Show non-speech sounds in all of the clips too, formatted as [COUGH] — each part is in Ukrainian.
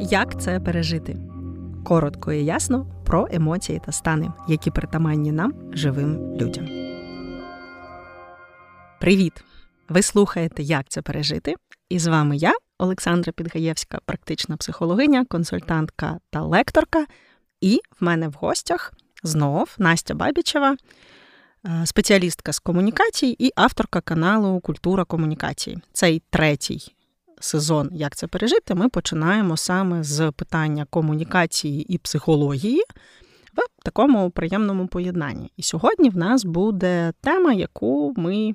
Як це пережити? Коротко і ясно про емоції та стани, які притаманні нам живим людям. Привіт! Ви слухаєте, як це пережити? І з вами я, Олександра Підгаєвська, практична психологиня, консультантка та лекторка. І в мене в гостях знов Настя Бабічева, е, спеціалістка з комунікацій і авторка каналу Культура комунікації. Цей третій сезон Як це пережити, ми починаємо саме з питання комунікації і психології в такому приємному поєднанні. І сьогодні в нас буде тема, яку ми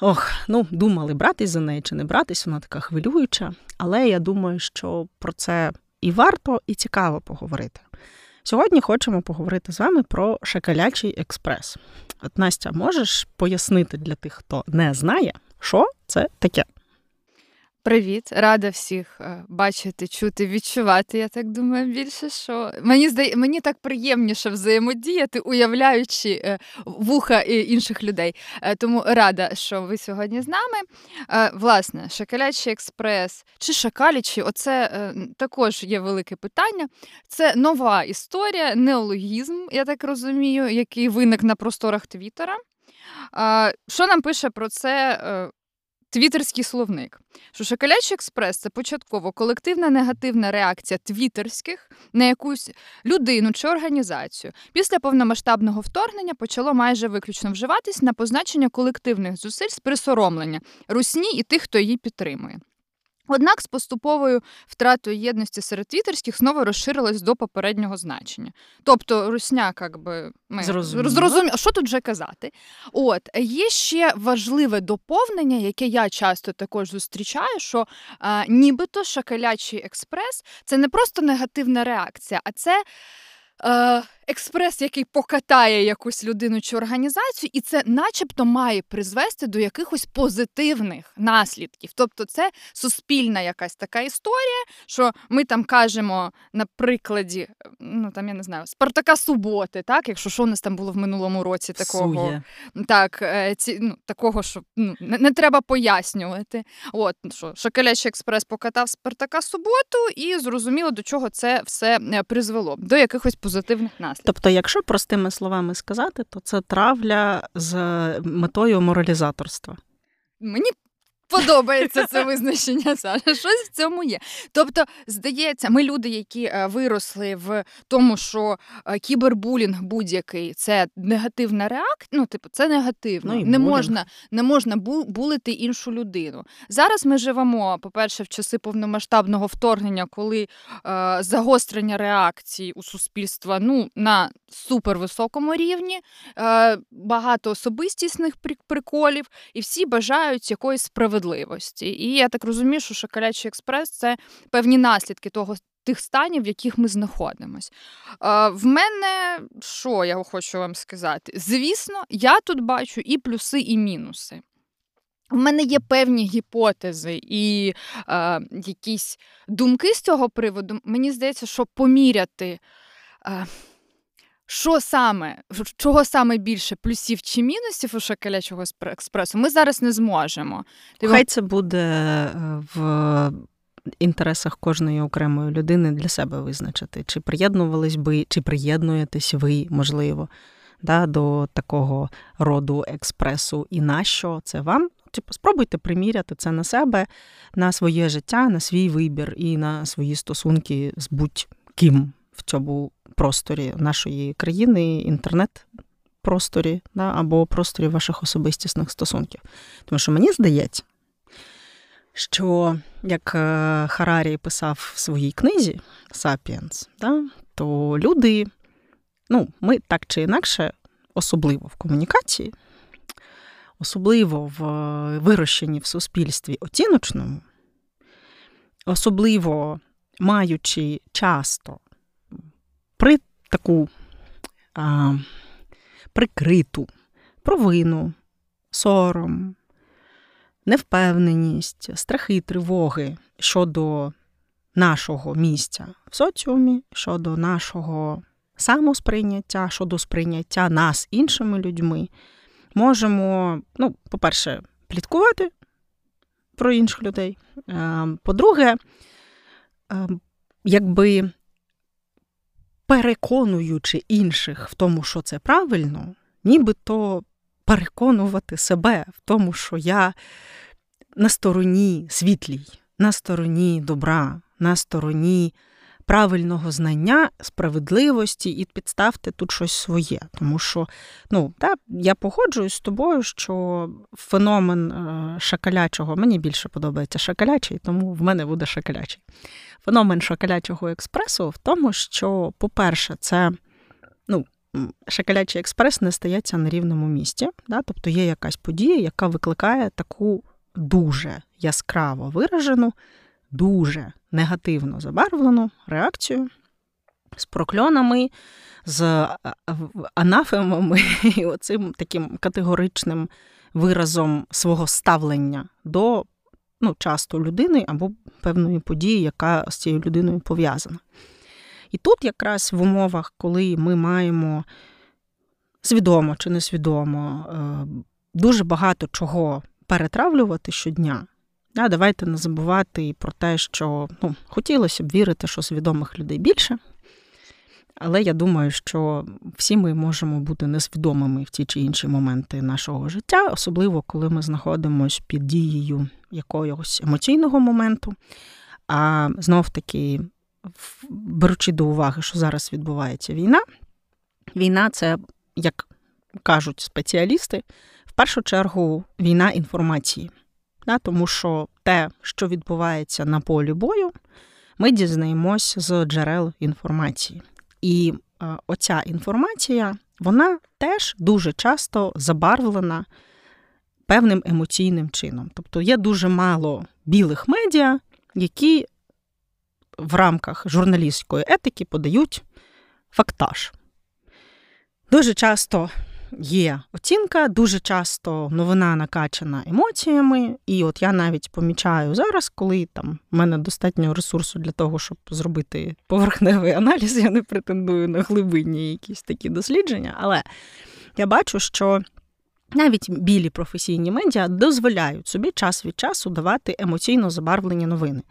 ох, ну, думали, братись за неї чи не братись, вона така хвилююча. Але я думаю, що про це і варто, і цікаво поговорити. Сьогодні хочемо поговорити з вами про шакалячий експрес. От Настя, можеш пояснити для тих, хто не знає, що це таке? Привіт, рада всіх е, бачити, чути, відчувати. Я так думаю, більше що мені здає, мені так приємніше взаємодіяти, уявляючи е, вуха інших людей. Е, тому рада, що ви сьогодні з нами. Власне, шакалячий експрес чи шакалічі, оце також є велике питання. Це нова історія, неологізм, я так розумію, який виник на просторах Твіттера. Що нам пише про це Твіттерський словник. Що експрес це початково колективна негативна реакція твіттерських на якусь людину чи організацію. Після повномасштабного вторгнення почало майже виключно вживатись на позначення колективних зусиль з присоромлення русні і тих, хто її підтримує. Однак з поступовою втратою єдності серед твіттерських знову розширилось до попереднього значення. Тобто русня, як би ми зрозуміли, що тут вже казати. От є ще важливе доповнення, яке я часто також зустрічаю: що а, нібито шакалячий експрес це не просто негативна реакція, а це. Е, експрес, який покатає якусь людину чи організацію, і це, начебто, має призвести до якихось позитивних наслідків. Тобто, це суспільна якась така історія, що ми там кажемо на прикладі, ну там я не знаю, Спартака Суботи, так, якщо що у нас там було в минулому році такого Сує. так, е, ці, ну, такого, що ну, не, не треба пояснювати. От що Шоколячий експрес покатав Спартака Суботу, і зрозуміло, до чого це все е, призвело, до якихось позитивних наслідків наслідки. Тобто, якщо простими словами сказати, то це травля з метою моралізаторства. Мені Подобається це визначення Саша. Щось в цьому є. Тобто, здається, ми люди, які е, виросли в тому, що е, кібербулінг будь-який це негативна реакція. Ну, типу, це негативно. Ну, не можна не можна булити іншу людину. Зараз ми живемо, по-перше, в часи повномасштабного вторгнення, коли е, загострення реакцій у суспільства ну, на супервисокому рівні, е, багато особистісних приколів, і всі бажають якоїсь справедливості справедливості. І я так розумію, що Шоколячий експрес це певні наслідки того. Тих станів, в яких ми знаходимось. В мене що я хочу вам сказати? Звісно, я тут бачу і плюси, і мінуси. У мене є певні гіпотези і е, якісь думки з цього приводу. Мені здається, що поміряти. Е, що саме, чого саме більше плюсів чи мінусів у шоколячого експресу, ми зараз не зможемо. Хай це буде е, в інтересах кожної окремої людини для себе визначити, чи приєднувались би, чи приєднуєтесь ви, можливо, да, до такого роду експресу, і на що це вам. Типу, спробуйте приміряти це на себе, на своє життя, на свій вибір і на свої стосунки з будь-ким в цьому просторі нашої країни, інтернет-просторі да, або просторі ваших особистісних стосунків. Тому що мені здається, що як е, Харарі писав в своїй книзі Сапіенс, да, то люди, ну, ми так чи інакше, особливо в комунікації, особливо в вирощенні в суспільстві оціночному, особливо маючи часто при таку а, прикриту провину, сором, невпевненість, страхи, тривоги щодо нашого місця в соціумі, щодо нашого самосприйняття, щодо сприйняття нас іншими людьми, можемо, ну, по-перше, пліткувати про інших людей. По-друге, якби переконуючи інших в тому, що це правильно, нібито переконувати себе в тому, що я на стороні світлій, на стороні добра, на стороні правильного знання, справедливості і підставте тут щось своє. Тому що ну, та, я погоджуюсь з тобою, що феномен е, шакалячого мені більше подобається шакалячий, тому в мене буде шакалячий. Феномен шакалячого експресу в тому, що, по-перше, це ну, шакалячий експрес не стається на рівному місці. Да? Тобто є якась подія, яка викликає таку дуже яскраво виражену, дуже негативно забарвлену реакцію з прокльонами, з анафемами [LAUGHS] і оцим таким категоричним виразом свого ставлення до ну, часто людини або певної події, яка з цією людиною пов'язана. І тут, якраз в умовах, коли ми маємо свідомо чи несвідомо е, дуже багато чого перетравлювати щодня. Да, Давайте не забувати про те, що ну, хотілося б вірити, що свідомих людей більше. Але я думаю, що всі ми можемо бути несвідомими в ті чи інші моменти нашого життя, особливо коли ми знаходимося під дією якогось емоційного моменту. А знов таки, беручи до уваги, що зараз відбувається війна, війна це, як кажуть спеціалісти, в першу чергу війна інформації. Да, Тому що те, що відбувається на полі бою, ми дізнаємось з джерел інформації. І е, оця інформація, вона теж дуже часто забарвлена певним емоційним чином. Тобто є дуже мало білих медіа, які в рамках журналістської етики подають фактаж. Дуже часто є оцінка, дуже часто новина накачана емоціями. І от я навіть помічаю зараз, коли там в мене достатньо ресурсу для того, щоб зробити поверхневий аналіз, я не претендую на глибинні якісь такі дослідження, але я бачу, що. Навіть білі професійні медіа дозволяють собі час від часу давати емоційно забарвлені новини.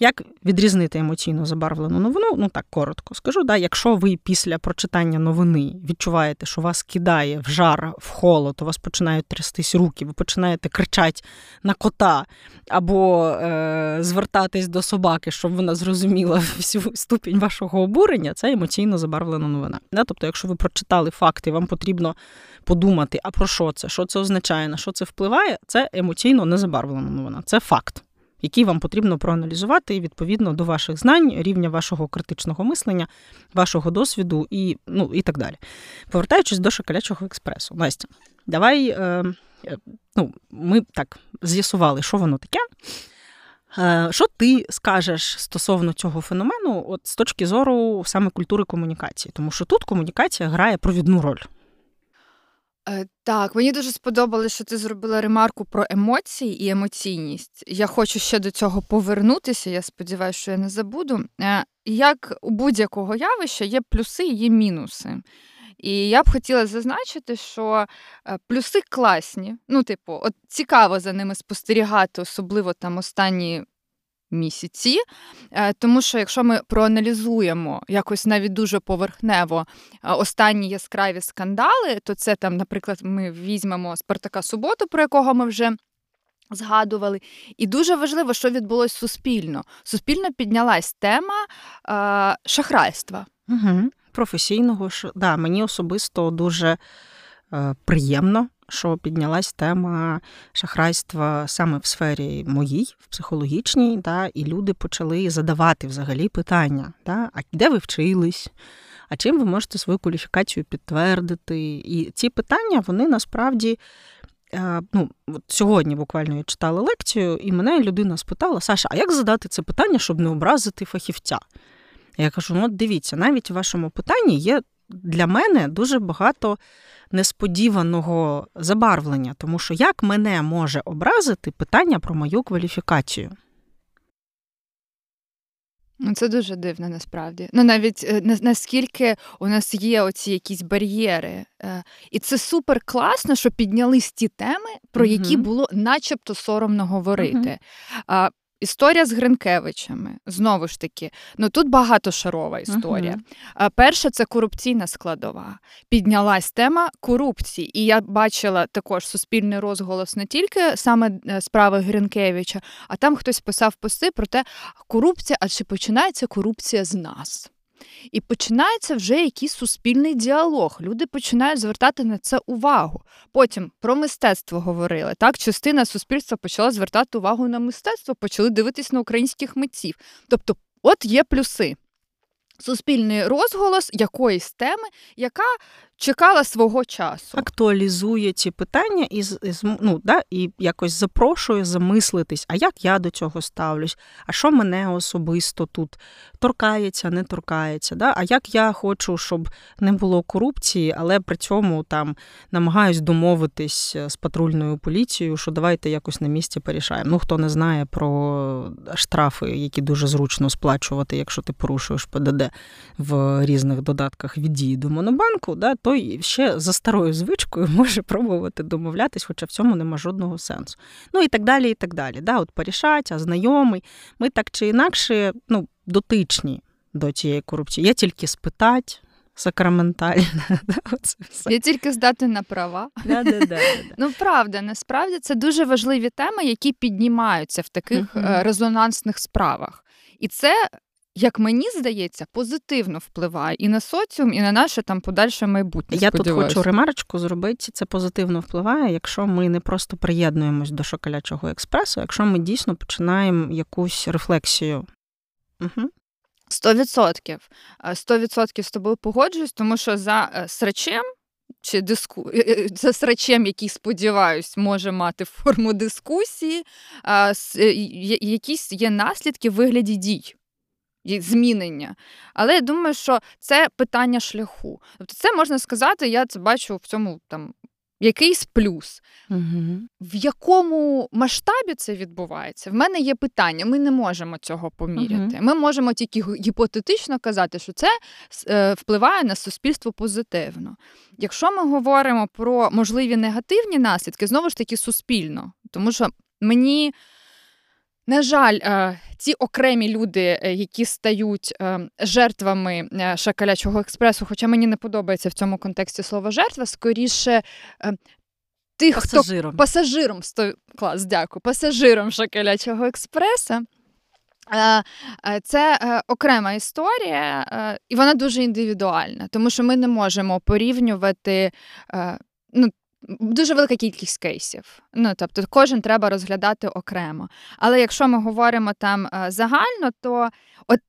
Як відрізнити емоційно забарвлену новину? Ну так коротко скажу. Да, Якщо ви після прочитання новини відчуваєте, що вас кидає в жар, в холод, у вас починають трястись руки, ви починаєте кричати на кота або е, звертатись до собаки, щоб вона зрозуміла [LAUGHS] всю ступінь вашого обурення, це емоційно забарвлена новина. Да? Тобто, якщо ви прочитали факти, вам потрібно подумати, а про що це, що це означає, на що це впливає, це емоційно не забарвлена новина, це факт який вам потрібно проаналізувати відповідно до ваших знань, рівня вашого критичного мислення, вашого досвіду і ну, і так далі. Повертаючись до шоколячого експресу, Настя, давай е, е, ну, ми так з'ясували, що воно таке. Е, що ти скажеш стосовно цього феномену, от з точки зору саме культури комунікації? Тому що тут комунікація грає провідну роль. Е, так, мені дуже сподобалося, що ти зробила ремарку про емоції і емоційність. Я хочу ще до цього повернутися. Я сподіваюся, що я не забуду. Е, як у будь-якого явища є плюси і є мінуси. І я б хотіла зазначити, що е, плюси класні. Ну, типу, от цікаво за ними спостерігати, особливо там останні місяці. Е, тому що якщо ми проаналізуємо якось навіть дуже поверхнево е, останні яскраві скандали, то це там, наприклад, ми візьмемо Спартака Суботу, про якого ми вже. Згадували, і дуже важливо, що відбулося суспільно. Суспільно піднялась тема е, шахрайства. Угу. Професійного да, мені особисто дуже е, приємно, що піднялась тема шахрайства саме в сфері моїй, в психологічній, да, і люди почали задавати взагалі питання: да, а де ви вчились? А чим ви можете свою кваліфікацію підтвердити? І ці питання, вони насправді. Е, ну, от Сьогодні буквально я читала лекцію, і мене людина спитала: Саша, а як задати це питання, щоб не образити фахівця? Я кажу: ну, от дивіться, навіть у вашому питанні є для мене дуже багато несподіваного забарвлення, тому що як мене може образити питання про мою кваліфікацію? Ну, Це дуже дивно насправді. Ну навіть е, наскільки у нас є оці якісь бар'єри. Е, і це супер класно, що піднялись ті теми, про які було начебто соромно говорити. Історія з Гринкевичами. Знову ж таки, ну тут багатошарова історія. Uh-huh. Перша це корупційна складова. Піднялась тема корупції. І я бачила також суспільний розголос не тільки саме е, справи Гринкевича, а там хтось писав пости про те, корупція, а чи починається корупція з нас? І починається вже якийсь суспільний діалог. Люди починають звертати на це увагу. Потім про мистецтво говорили. Так, частина суспільства почала звертати увагу на мистецтво, почали дивитись на українських митців. Тобто, от є плюси. Суспільний розголос якоїсь теми, яка чекала свого часу. Актуалізує ці питання і ну, да, і якось запрошує замислитись, а як я до цього ставлюсь, а що мене особисто тут торкається, не торкається. Да? А як я хочу, щоб не було корупції, але при цьому там намагаюсь домовитись з патрульною поліцією, що давайте якось на місці порішаємо. Ну, хто не знає про штрафи, які дуже зручно сплачувати, якщо ти порушуєш ПДД в різних додатках від дії до Монобанку, да, той ще за старою звичкою [LAUGHS] може пробувати домовлятись, хоча в цьому нема жодного сенсу. Ну і так далі, і так далі. Да, От порішать, а знайомий. Ми так чи інакше ну, дотичні до цієї корупції. Я тільки спитать. Сакраментальна. [LAUGHS] Я тільки здати на права. Да, да, да, ну правда, насправді це дуже важливі теми, які піднімаються в таких uh-huh. резонансних справах. І це як мені здається, позитивно впливає і на соціум, і на наше там подальше майбутнє. Я тут хочу ремарочку зробити. Це позитивно впливає, якщо ми не просто приєднуємось до шоколячого експресу, якщо ми дійсно починаємо якусь рефлексію. Угу. Сто відсотків. Сто відсотків з тобою погоджуюсь, тому що за е, срачем чи диску... Е, е, за срачем, який, сподіваюсь, може мати форму дискусії, якісь є наслідки в вигляді дій змінення. Але я думаю, що це питання шляху. Тобто, це можна сказати, я це бачу в цьому там. Якийсь плюс. Угу. В якому масштабі це відбувається? В мене є питання. Ми не можемо цього поміряти. Угу. Ми можемо тільки гіпотетично казати, що це е, впливає на суспільство позитивно. Якщо ми говоримо про можливі негативні наслідки, знову ж таки суспільно, тому що мені. На жаль, е, ці окремі люди, е, які стають е, жертвами шакалячого експресу, хоча мені не подобається в цьому контексті слово жертва, скоріше тих, пасажиром. хто пасажиром сто... клас, дякую, пасажиром шакалячого експреса. Це окрема історія, і вона дуже індивідуальна, тому що ми не можемо порівнювати ну, Дуже велика кількість кейсів. Ну тобто, кожен треба розглядати окремо. Але якщо ми говоримо там е, загально, то от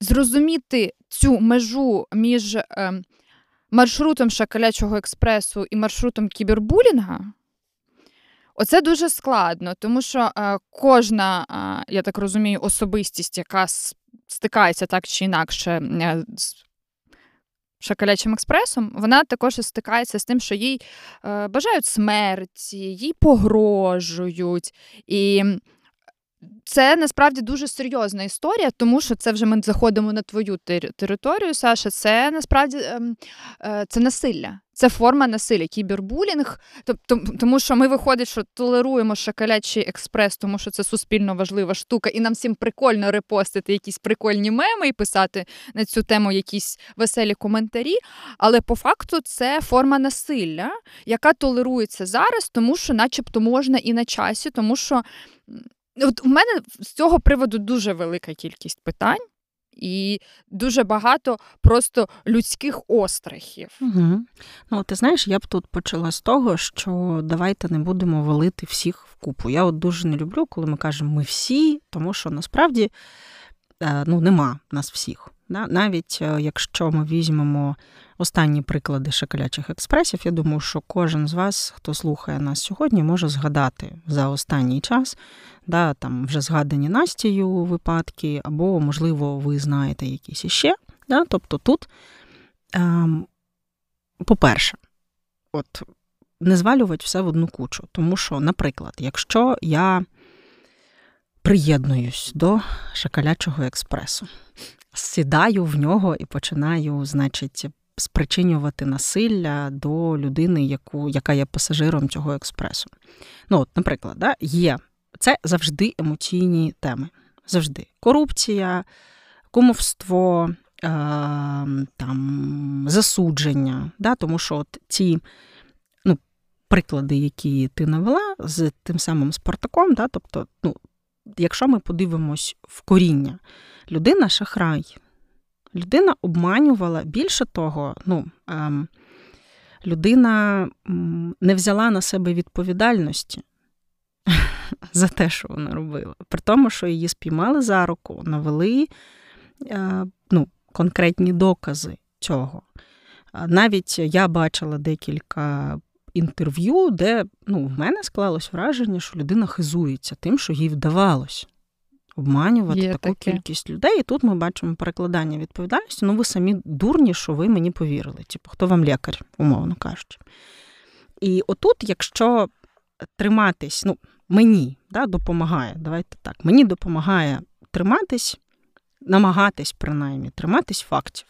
зрозуміти цю межу між е, маршрутом Шакалячого експресу і маршрутом кібербулінга, оце дуже складно, тому що е, кожна, е, я так розумію, особистість, яка стикається так чи інакше з шакалячим експресом, вона також стикається з тим, що їй е, бажають смерті, їй погрожують. І це насправді дуже серйозна історія, тому що це вже ми заходимо на твою територію, Саша. Це насправді ем, е, це насилля. Це форма насилля, кібербулінг. Тобто, тому що ми виходить, що толеруємо шакалячий експрес, тому що це суспільно важлива штука, і нам всім прикольно репостити якісь прикольні меми і писати на цю тему якісь веселі коментарі. Але по факту це форма насилля, яка толерується зараз, тому що, начебто, можна і на часі, тому що. От у мене з цього приводу дуже велика кількість питань. І дуже багато просто людських острахів. Угу. Ну, ти знаєш, я б тут почала з того, що давайте не будемо валити всіх в купу. Я от дуже не люблю, коли ми кажемо ми всі, тому що насправді е, ну, нема нас всіх. Навіть е, якщо ми візьмемо останні приклади шоколячих експресів, я думаю, що кожен з вас, хто слухає нас сьогодні, може згадати за останній час, да, там вже згадані Настію випадки, або, можливо, ви знаєте якісь іще. Да? Тобто тут, ем, по-перше, от не звалювати все в одну кучу. Тому що, наприклад, якщо я приєднуюсь до шоколячого експресу, сідаю в нього і починаю, значить, спричинювати насилля до людини, яку, яка є пасажиром цього експресу. Ну, от, наприклад, да, є це завжди емоційні теми. Завжди. Корупція, кумовство, е, там, засудження. Да? Тому що от ці ну, приклади, які ти навела з тим самим Спартаком, да? тобто, ну, якщо ми подивимось в коріння, людина шахрай. Людина обманювала більше того, ну, ем, людина не взяла на себе відповідальності [LAUGHS] за те, що вона робила. При тому, що її спіймали за руку, навели е, ну, конкретні докази цього. Навіть я бачила декілька інтерв'ю, де ну, в мене склалось враження, що людина хизується тим, що їй вдавалось обманювати Є таку таке. кількість людей. І тут ми бачимо перекладання відповідальності. Ну, ви самі дурні, що ви мені повірили. Типу, хто вам лікар, умовно кажучи. І отут, якщо триматись, ну, мені да, допомагає, давайте так, мені допомагає триматись, намагатись принаймні триматись фактів.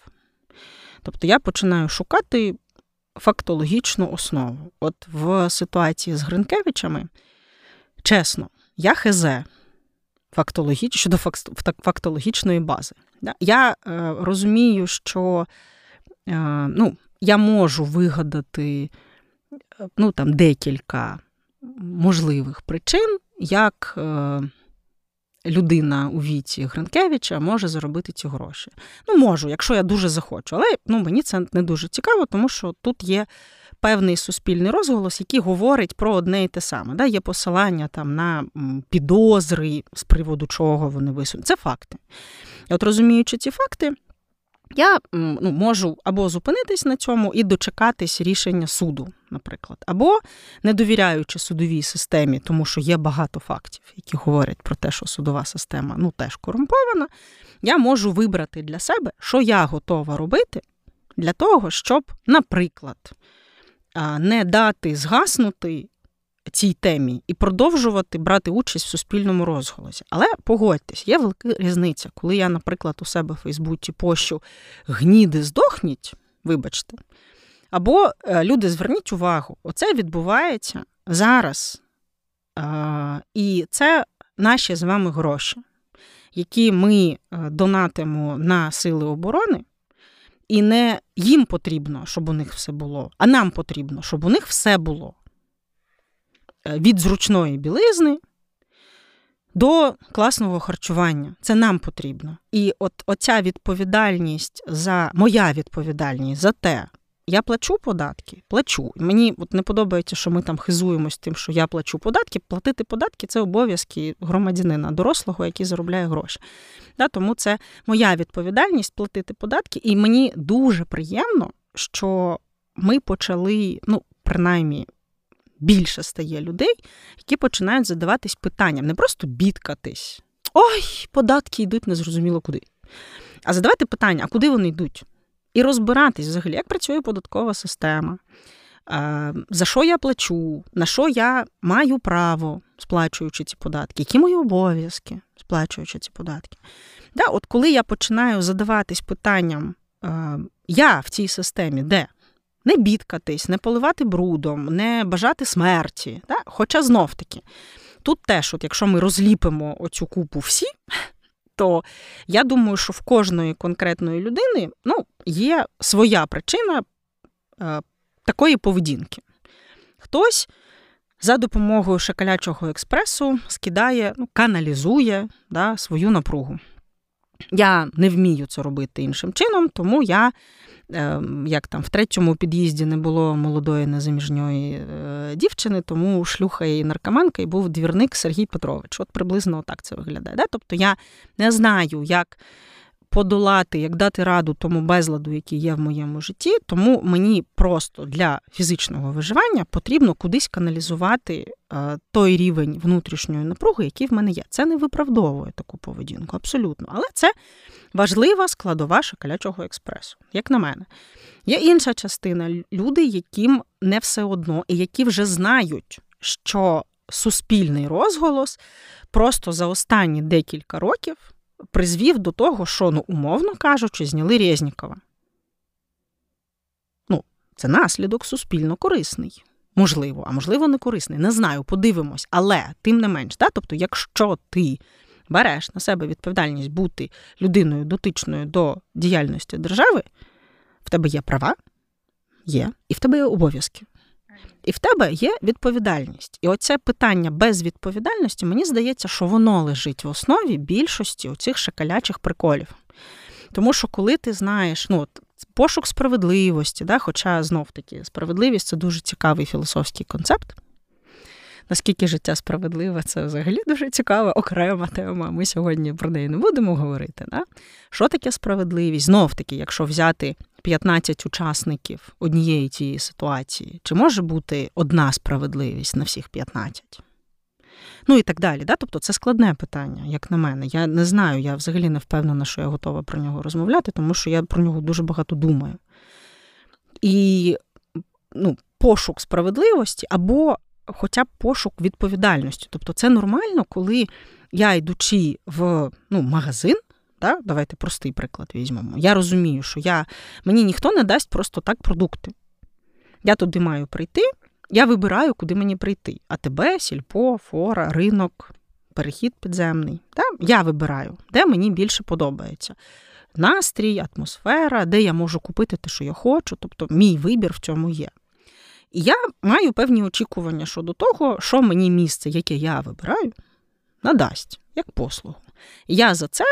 Тобто я починаю шукати фактологічну основу. От в ситуації з Гринкевичами, чесно, я хезе фактологіч, щодо фактологічної бази. Я е, розумію, що е, ну, я можу вигадати е, ну, там, декілька можливих причин, як людина у віці Гринкевича може заробити ці гроші. Ну, можу, якщо я дуже захочу, але ну, мені це не дуже цікаво, тому що тут є певний суспільний розголос, який говорить про одне і те саме. Да? Є посилання там на підозри, з приводу чого вони висунуть. Це факти. І от розуміючи ці факти, я ну, можу або зупинитись на цьому і дочекатись рішення суду, наприклад, або не довіряючи судовій системі, тому що є багато фактів, які говорять про те, що судова система ну, теж корумпована, я можу вибрати для себе, що я готова робити для того, щоб, наприклад, не дати згаснути цій темі і продовжувати брати участь в суспільному розголосі. Але погодьтесь, є велика різниця, коли я, наприклад, у себе в Фейсбуці пощу гніди здохніть, вибачте. Або е, люди, зверніть увагу, оце відбувається зараз. І це наші з вами гроші, які ми е, донатимо на сили оборони. І не їм потрібно, щоб у них все було, а нам потрібно, щоб у них все було. Е, від зручної білизни до класного харчування. Це нам потрібно. І от оця відповідальність за моя відповідальність за те, я плачу податки, плачу. Мені от не подобається, що ми там хизуємось тим, що я плачу податки. Платити податки це обов'язки громадянина, дорослого, який заробляє гроші. Да, Тому це моя відповідальність платити податки. І мені дуже приємно, що ми почали, ну, принаймні, більше стає людей, які починають задаватись питанням, не просто бідкатись. Ой, податки йдуть незрозуміло куди. А задавати питання, а куди вони йдуть? І розбиратись взагалі, як працює податкова система, за що я плачу, на що я маю право, сплачуючи ці податки, які мої обов'язки, сплачуючи ці податки. Да, От коли я починаю задаватись питанням, я в цій системі, де не бідкатись, не поливати брудом, не бажати смерті. Да? Хоча знов таки, тут теж, от якщо ми розліпимо оцю купу всі, то я думаю, що в кожної конкретної людини ну, є своя причина е, такої поведінки. Хтось за допомогою шакалячого експресу скидає, ну, каналізує да, свою напругу. Я не вмію це робити іншим чином, тому я Ем, як там в третьому під'їзді не було молодої незаміжньої е, дівчини, тому шлюха і наркоманка і був двірник Сергій Петрович. От приблизно так це виглядає. Да? Тобто я не знаю, як подолати, як дати раду тому безладу, який є в моєму житті, тому мені просто для фізичного виживання потрібно кудись каналізувати е, той рівень внутрішньої напруги, який в мене є. Це не виправдовує таку поведінку, абсолютно. Але це важлива складова шоколячого експресу, як на мене. Є інша частина люди, яким не все одно, і які вже знають, що суспільний розголос просто за останні декілька років призвів до того, що, ну, умовно кажучи, зняли Резнікова. Ну, це наслідок суспільно корисний. Можливо, а можливо, не корисний. Не знаю, подивимось. Але тим не менш, да? тобто, якщо ти береш на себе відповідальність бути людиною дотичною до діяльності держави, в тебе є права, є, і в тебе є обов'язки. І в тебе є відповідальність. І оце питання без відповідальності, мені здається, що воно лежить в основі більшості оцих шакалячих приколів. Тому що коли ти знаєш, ну, пошук справедливості, да, хоча знов таки справедливість це дуже цікавий філософський концепт. Наскільки життя справедливе, це взагалі дуже цікава окрема тема. Ми сьогодні про неї не будемо говорити. Да? Що таке справедливість? Знов таки, якщо взяти 15 учасників однієї тієї ситуації, чи може бути одна справедливість на всіх 15? Ну і так далі. Да? Тобто це складне питання, як на мене. Я не знаю, я взагалі не впевнена, що я готова про нього розмовляти, тому що я про нього дуже багато думаю. І ну, пошук справедливості або хоча б пошук відповідальності. Тобто, це нормально, коли я йдучи в ну, магазин. Да? Давайте простий приклад візьмемо. Я розумію, що я, мені ніхто не дасть просто так продукти. Я туди маю прийти, я вибираю, куди мені прийти. АТБ, сільпо, фора, ринок, перехід підземний. Да? Я вибираю, де мені більше подобається. Настрій, атмосфера, де я можу купити те, що я хочу. Тобто, мій вибір в цьому є. І я маю певні очікування щодо того, що мені місце, яке я вибираю, надасть як послугу. Я за це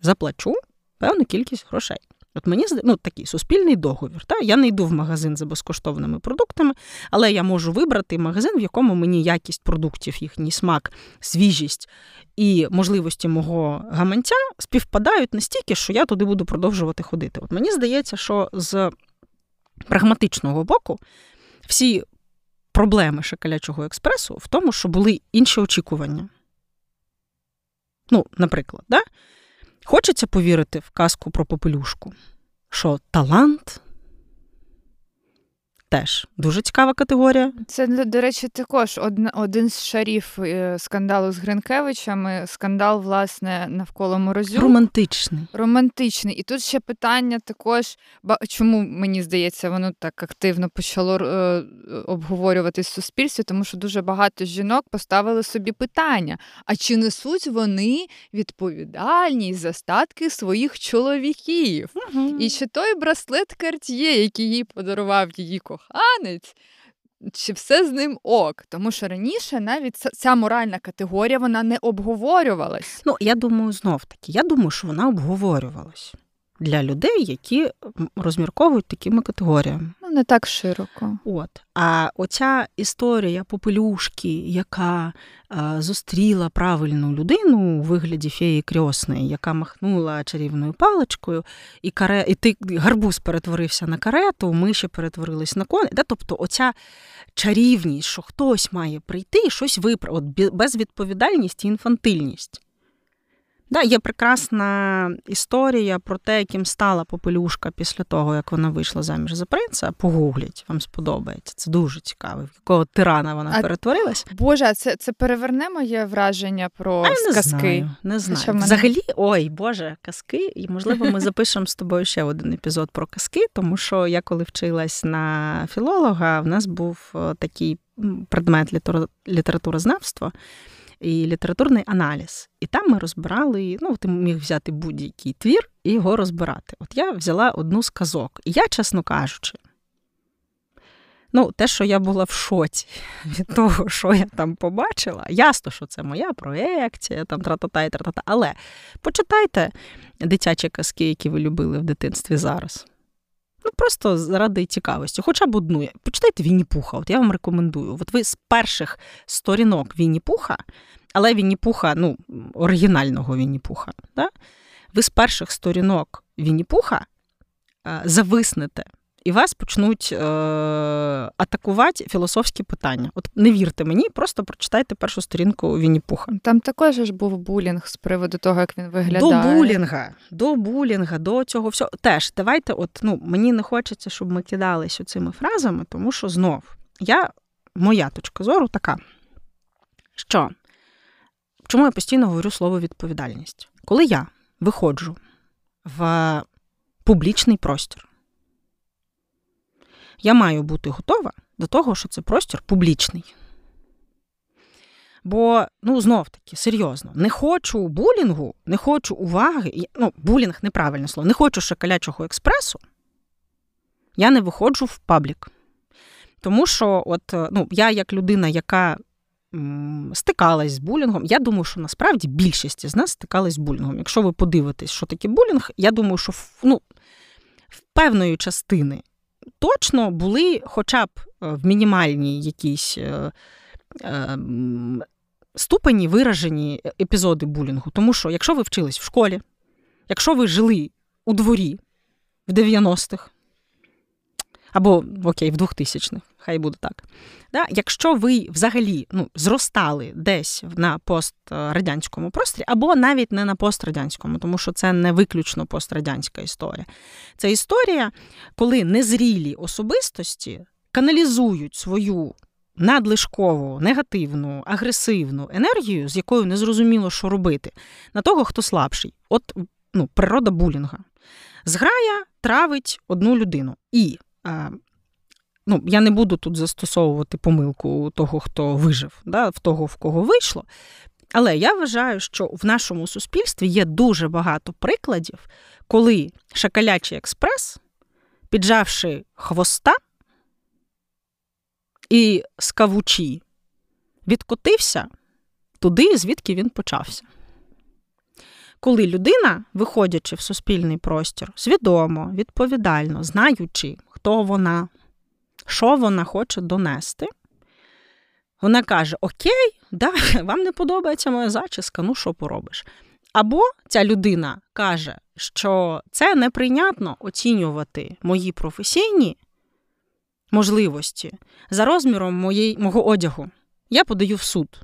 заплачу певну кількість грошей. От мені ну, такий суспільний договір. Та? Я не йду в магазин за безкоштовними продуктами, але я можу вибрати магазин, в якому мені якість продуктів, їхній смак, свіжість і можливості мого гаманця співпадають настільки, що я туди буду продовжувати ходити. От мені здається, що з прагматичного боку всі проблеми шакалячого експресу в тому, що були інші очікування. Ну, наприклад, да? хочеться повірити в казку про попелюшку, що талант теж дуже цікава категорія. Це, до речі, також один з шарів е, скандалу з Гринкевичами. Скандал, власне, навколо Морозюк. Романтичний. Романтичний. І тут ще питання також, чому мені здається, воно так активно почало е, обговорюватись в суспільстві, тому що дуже багато жінок поставили собі питання: а чи несуть вони відповідальність за статки своїх чоловіків? Угу. І чи той браслет Карт'є, який їй подарував її коханець, чи все з ним ок? Тому що раніше навіть ця моральна категорія вона не обговорювалась. Ну, я думаю, знов таки, я думаю, що вона обговорювалась для людей, які розмірковують такими категоріями. Ну, не так широко. От. А оця історія попелюшки, яка а, зустріла правильну людину у вигляді феї крьосної, яка махнула чарівною паличкою, і каре, і ти гарбуз перетворився на карету, миші перетворились на коні. Да? Тобто, оця чарівність, що хтось має прийти і щось виправити, безвідповідальність і інфантильність. Да, Є прекрасна історія про те, яким стала попелюшка після того, як вона вийшла заміж за принца. Погугліть, вам сподобається. Це дуже цікаво. В якого тирана вона а, перетворилась. Боже, а це це переверне моє враження про а, не казки? Знаю, не знаю. Мене... Взагалі, ой, Боже, казки. І можливо, ми [LAUGHS] запишемо з тобою ще один епізод про казки, тому що я коли вчилась на філолога, в нас був такий предмет літературознавства і літературний аналіз. І там ми розбирали, ну, ти міг взяти будь-який твір і його розбирати. От я взяла одну з казок. І я, чесно кажучи, ну, те, що я була в шоці [LAUGHS] від того, що я там побачила, ясно, що це моя проекція, там тра-та-та і тра-та-та. Але почитайте дитячі казки, які ви любили в дитинстві зараз. Ну, просто заради цікавості. Хоча б одну. Почитайте Вінні-Пуха, от я вам рекомендую. От ви з перших сторінок Вінні-Пуха, але Вінні-Пуха, ну, оригінального Вінні-Пуха, да? ви з перших сторінок Вінні-Пуха е, зависнете і вас почнуть е, атакувати філософські питання. От не вірте мені, просто прочитайте першу сторінку Вінні Пуха. Там також ж був булінг з приводу того, як він виглядає. До булінга, до булінга, до цього всього. Теж давайте, от ну мені не хочеться, щоб ми кидалися цими фразами, тому що знов я, моя точка зору така, що чому я постійно говорю слово відповідальність? Коли я виходжу в публічний простір я маю бути готова до того, що це простір публічний. Бо, ну, знов таки, серйозно, не хочу булінгу, не хочу уваги. Ну, булінг неправильне слово, не хочу шоколячого експресу. Я не виходжу в паблік. Тому що, от, ну, я, як людина, яка м, стикалась з булінгом, я думаю, що насправді більшість з нас стикалась з булінгом. Якщо ви подивитесь, що таке булінг, я думаю, що ну, в певної частини точно були хоча б е, в мінімальній якійсь. Е, е, ступені виражені епізоди булінгу. Тому що, якщо ви вчились в школі, якщо ви жили у дворі в 90-х, або окей, в 2000-х, хай буде так. Да? Якщо ви взагалі ну, зростали десь на пострадянському просторі, або навіть не на пострадянському, тому що це не виключно пострадянська історія. Це історія, коли незрілі особистості каналізують свою надлишкову, негативну, агресивну енергію, з якою не зрозуміло, що робити, на того, хто слабший. От ну, природа булінга. Зграя травить одну людину. І а, ну, я не буду тут застосовувати помилку того, хто вижив, да, в того, в кого вийшло. Але я вважаю, що в нашому суспільстві є дуже багато прикладів, коли шакалячий експрес, піджавши хвоста, і скавучі відкотився туди, звідки він почався. Коли людина, виходячи в суспільний простір, свідомо, відповідально, знаючи, хто вона, що вона хоче донести, вона каже: Окей, да, [LAUGHS] вам не подобається моя зачіска, ну що поробиш? Або ця людина каже, що це неприйнятно оцінювати мої професійні можливості за розміром моєї, мого одягу. Я подаю в суд.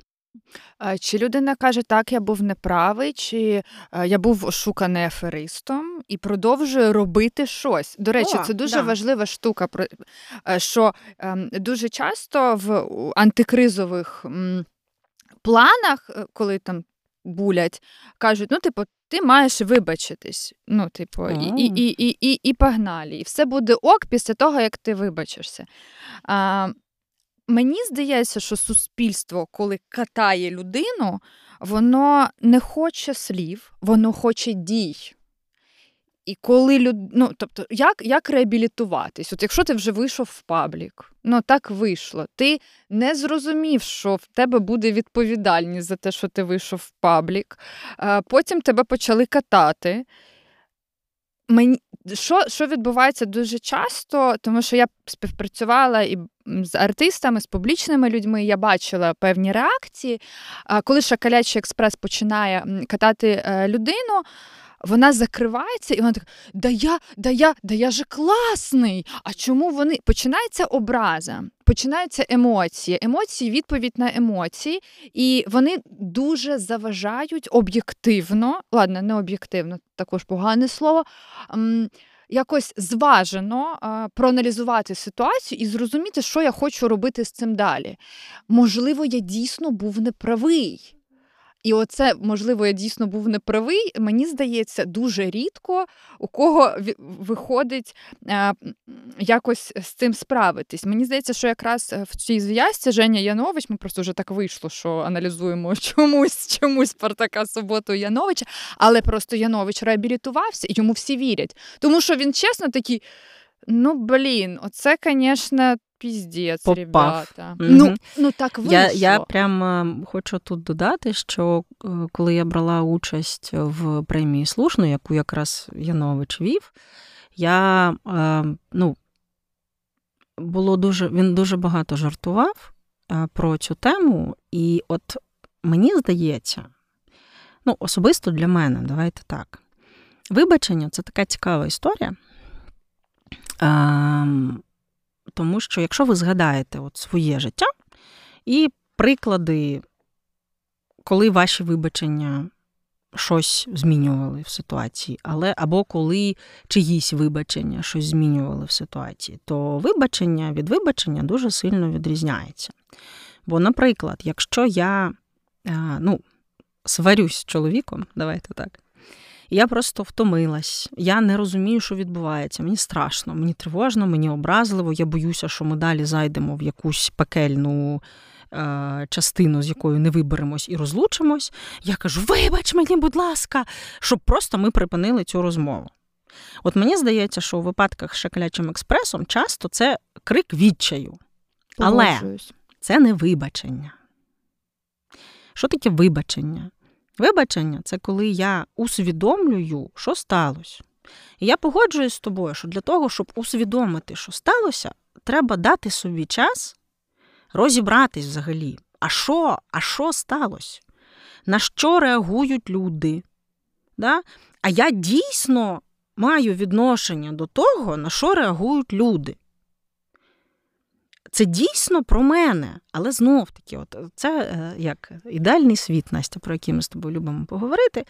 Чи людина каже, так, я був неправий, чи е, я був ошуканий аферистом і продовжує робити щось. До речі, О, це дуже да. важлива штука, е, що ем, дуже часто в антикризових планах, е, коли там булять, кажуть: ну, типу, ти маєш вибачитись. Ну, типу, і і, і, і, і, і погнали. І все буде ок після того, як ти вибачишся. А, Мені здається, що суспільство, коли катає людину, воно не хоче слів, воно хоче дій. І коли люд... ну, тобто, як як реабілітуватись? От Якщо ти вже вийшов в паблік, ну так вийшло. Ти не зрозумів, що в тебе буде відповідальність за те, що ти вийшов в паблік, потім тебе почали катати. Мені що що відбувається дуже часто, тому що я співпрацювала і з артистами, з публічними людьми, я бачила певні реакції. Коли Шакалячий експрес починає катати е, людину вона закривається, і вона так: да я, да я, да я же класний. А чому вони починається образа, починаються емоції, емоції, відповідь на емоції, і вони дуже заважають об'єктивно, ладно, не об'єктивно, також погане слово. Якось зважено а, проаналізувати ситуацію і зрозуміти, що я хочу робити з цим далі. Можливо, я дійсно був неправий. І оце, можливо, я дійсно був неправий. Мені здається, дуже рідко у кого виходить е, якось з цим справитись. Мені здається, що якраз в цій зв'язці Женя Янович, ми просто вже так вийшло, що аналізуємо [LAUGHS] чомусь чомусь Спартака Суботу Яновича, але просто Янович реабілітувався і йому всі вірять. Тому що він чесно такий. Ну, блін, оце, звісно, піздець, ребята. Угу. Ну, ну так вийшло. Я я прямо хочу тут додати, що е, коли я брала участь в премії Слушно, яку якраз Янович вів, я е, ну, було дуже, він дуже багато жартував е, про цю тему, і от мені здається, ну, особисто для мене, давайте так. Вибачення це така цікава історія. Тому що, якщо ви згадаєте от своє життя і приклади, коли ваші вибачення щось змінювали в ситуації, але або коли чиїсь вибачення щось змінювали в ситуації, то вибачення від вибачення дуже сильно відрізняється. Бо, наприклад, якщо я е, ну, сварюсь з чоловіком, давайте так, Я просто втомилась. Я не розумію, що відбувається. Мені страшно, мені тривожно, мені образливо. Я боюся, що ми далі зайдемо в якусь пекельну. Е, частину, з якою не виберемось і розлучимось, я кажу: вибач мені, будь ласка, щоб просто ми припинили цю розмову. От мені здається, що у випадках з шоколячим експресом часто це крик відчаю. Але це не вибачення. Що таке вибачення? Вибачення це коли я усвідомлюю, що сталося. І я погоджуюсь з тобою, що для того, щоб усвідомити, що сталося, треба дати собі час розібратись взагалі. А що А що сталося? На що реагують люди? Да? А я дійсно маю відношення до того, на що реагують люди. Це дійсно про мене, але знов таки, от це е, як ідеальний світ, Настя, про який ми з тобою любимо поговорити.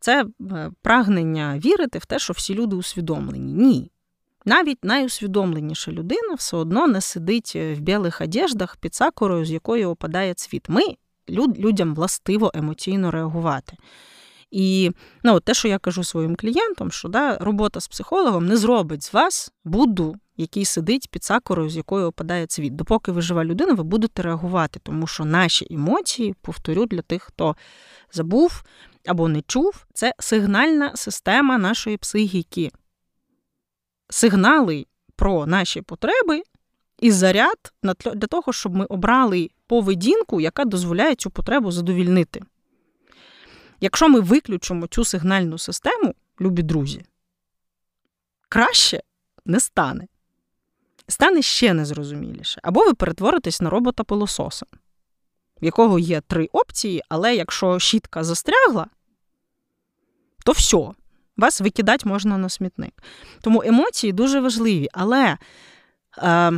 Це е, прагнення вірити в те, що всі люди усвідомлені. Ні. Навіть найусвідомленіша людина все одно не сидить е, в білих одеждах під сакурою, з якої опадає цвіт. Ми людям властиво емоційно реагувати. І ну, от те, що я кажу своїм клієнтам, що да, робота з психологом не зробить з вас Будду, який сидить під сакурою, з якої опадає цвіт. Допоки ви жива людина, ви будете реагувати, тому що наші емоції, повторю, для тих, хто забув або не чув, це сигнальна система нашої психіки. Сигнали про наші потреби і заряд для того, щоб ми обрали поведінку, яка дозволяє цю потребу задовільнити. Якщо ми виключимо цю сигнальну систему, любі друзі, краще не стане. Стане ще незрозуміліше. Або ви перетворитесь на робота пилососа, в якого є три опції, але якщо щітка застрягла, то все, вас викидати можна на смітник. Тому емоції дуже важливі, але е,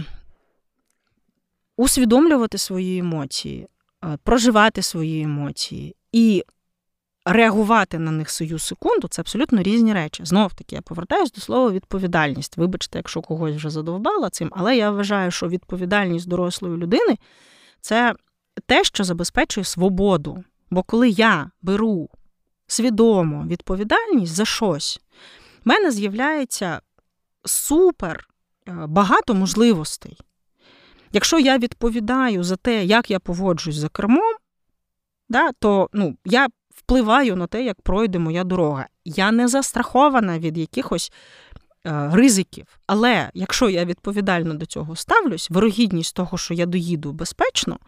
усвідомлювати свої емоції, е, проживати свої емоції і реагувати на них свою секунду це абсолютно різні речі. Знов таки, я повертаюся до слова відповідальність. Вибачте, якщо когось вже задовбала цим, але я вважаю, що відповідальність дорослої людини це те, що забезпечує свободу. Бо коли я беру свідомо відповідальність за щось, в мене з'являється супер е, багато можливостей. Якщо я відповідаю за те, як я поводжусь за кермом, да, то ну, я впливаю на те, як пройде моя дорога. Я не застрахована від якихось е, ризиків. Але якщо я відповідально до цього ставлюсь, вирогідність того, що я доїду безпечно,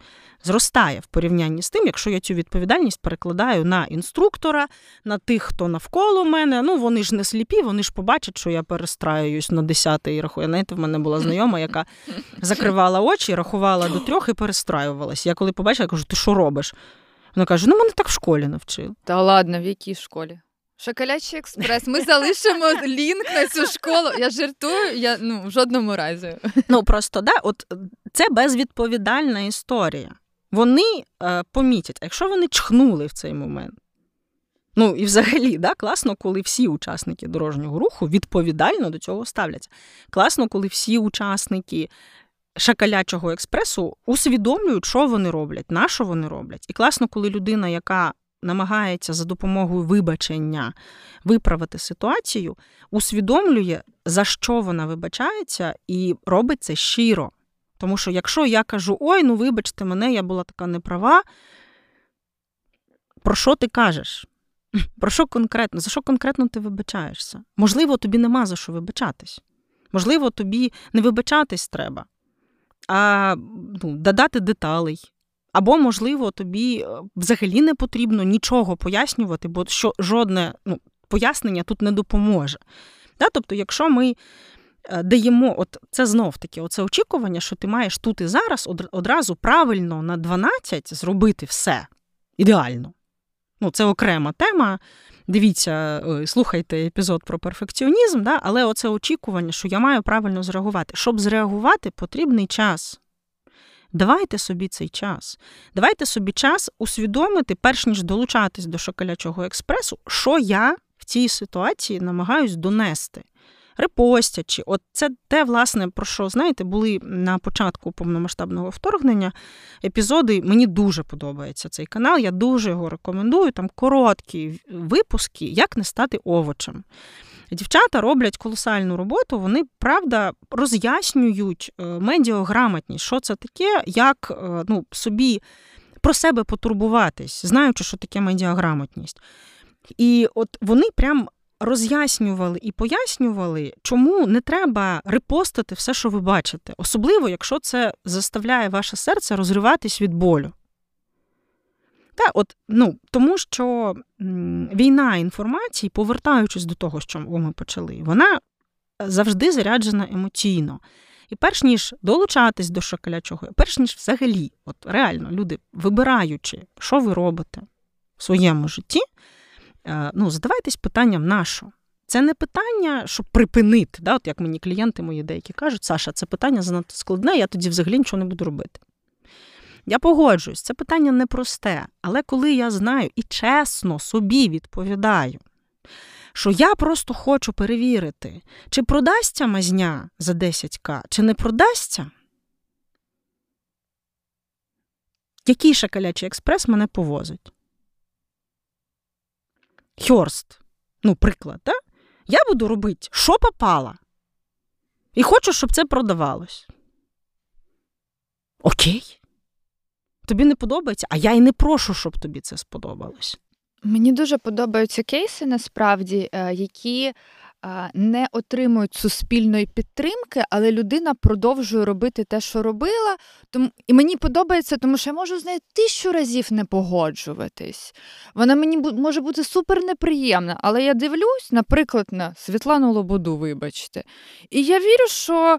зростає в порівнянні з тим, якщо я цю відповідальність перекладаю на інструктора, на тих, хто навколо мене. Ну вони ж не сліпі, вони ж побачать, що я перестраююсь на десятий рахую. Знаєте, в мене була знайома, яка закривала очі, рахувала до трьох і перестраювалась. Я коли побачила, я кажу, ти що робиш? Вона каже: ну мене так в школі навчили. Та ладно, в якій школі? Шоколячий експрес. Ми залишимо лінк на цю школу. Я жартую, я ну в жодному разі. Ну просто да, от це безвідповідальна історія. Вони е, помітять, а якщо вони чхнули в цей момент. Ну і взагалі, да, класно, коли всі учасники дорожнього руху відповідально до цього ставляться. Класно, коли всі учасники шакалячого експресу усвідомлюють, що вони роблять, на що вони роблять. І класно, коли людина, яка намагається за допомогою вибачення виправити ситуацію, усвідомлює, за що вона вибачається, і робить це щиро. Тому що якщо я кажу, ой, ну вибачте мене, я була така неправа, про що ти кажеш? [LAUGHS] Про що конкретно? За що конкретно ти вибачаєшся? Можливо, тобі нема за що вибачатись. Можливо, тобі не вибачатись треба а ну, додати деталей. Або, можливо, тобі е, взагалі не потрібно нічого пояснювати, бо що жодне ну, пояснення тут не допоможе. Да? Тобто, якщо ми е, даємо, от це знов таки, оце очікування, що ти маєш тут і зараз одразу правильно на 12 зробити все ідеально. Ну, Це окрема тема. Дивіться, слухайте епізод про перфекціонізм, да? але оце очікування, що я маю правильно зреагувати. Щоб зреагувати, потрібний час. Давайте собі цей час. Давайте собі час усвідомити, перш ніж долучатись до шоколячого експресу, що я в цій ситуації намагаюсь донести. Репостячи. От це те, власне, про що, знаєте, були на початку повномасштабного вторгнення епізоди. Мені дуже подобається цей канал, я дуже його рекомендую. Там короткі випуски, як не стати овочем. Дівчата роблять колосальну роботу, вони правда роз'яснюють е, медіаграмотність, що це таке, як е, ну, собі про себе потурбуватись, знаючи, що таке медіаграмотність. І от вони прям роз'яснювали і пояснювали, чому не треба репостити все, що ви бачите, особливо, якщо це заставляє ваше серце розриватись від болю. Та, от, ну, Тому що війна інформації, повертаючись до того, що ми почали, вона завжди заряджена емоційно. І перш ніж долучатись до шоколячого, перш ніж взагалі, от реально, люди, вибираючи, що ви робите в своєму житті, ну, задавайтесь питанням на? Це не питання, щоб припинити. Да? От Як мені клієнти мої деякі кажуть, Саша, це питання занадто складне, я тоді взагалі нічого не буду робити. Я погоджуюсь, це питання непросте, але коли я знаю і чесно собі відповідаю, що я просто хочу перевірити, чи продасться мазня за 10к, чи не продасться, який шакалячий експрес мене повозить? Хьорст, ну, приклад, да? я буду робити, що попало. І хочу, щоб це продавалось. Окей тобі не подобається, а я і не прошу, щоб тобі це сподобалось. Мені дуже подобаються кейси, насправді, е, які не отримують суспільної підтримки, але людина продовжує робити те, що робила. Тому і мені подобається, тому що я можу з нею тисячу разів не погоджуватись. Вона мені може бути супер неприємна, але я дивлюсь, наприклад, на Світлану Лободу, вибачте, і я вірю, що.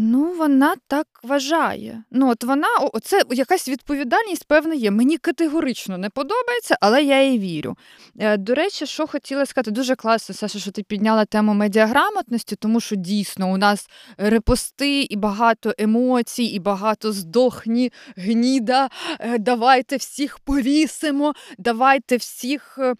Ну, вона так вважає. Ну, от вона, це якась відповідальність, певна, є. Мені категорично не подобається, але я їй вірю. Е, до речі, що хотіла сказати, дуже класно, Саша, що ти підняла тему медіаграмотності, тому що дійсно у нас репости і багато емоцій, і багато здохні, гніда. Е, давайте всіх повісимо, давайте всіх е,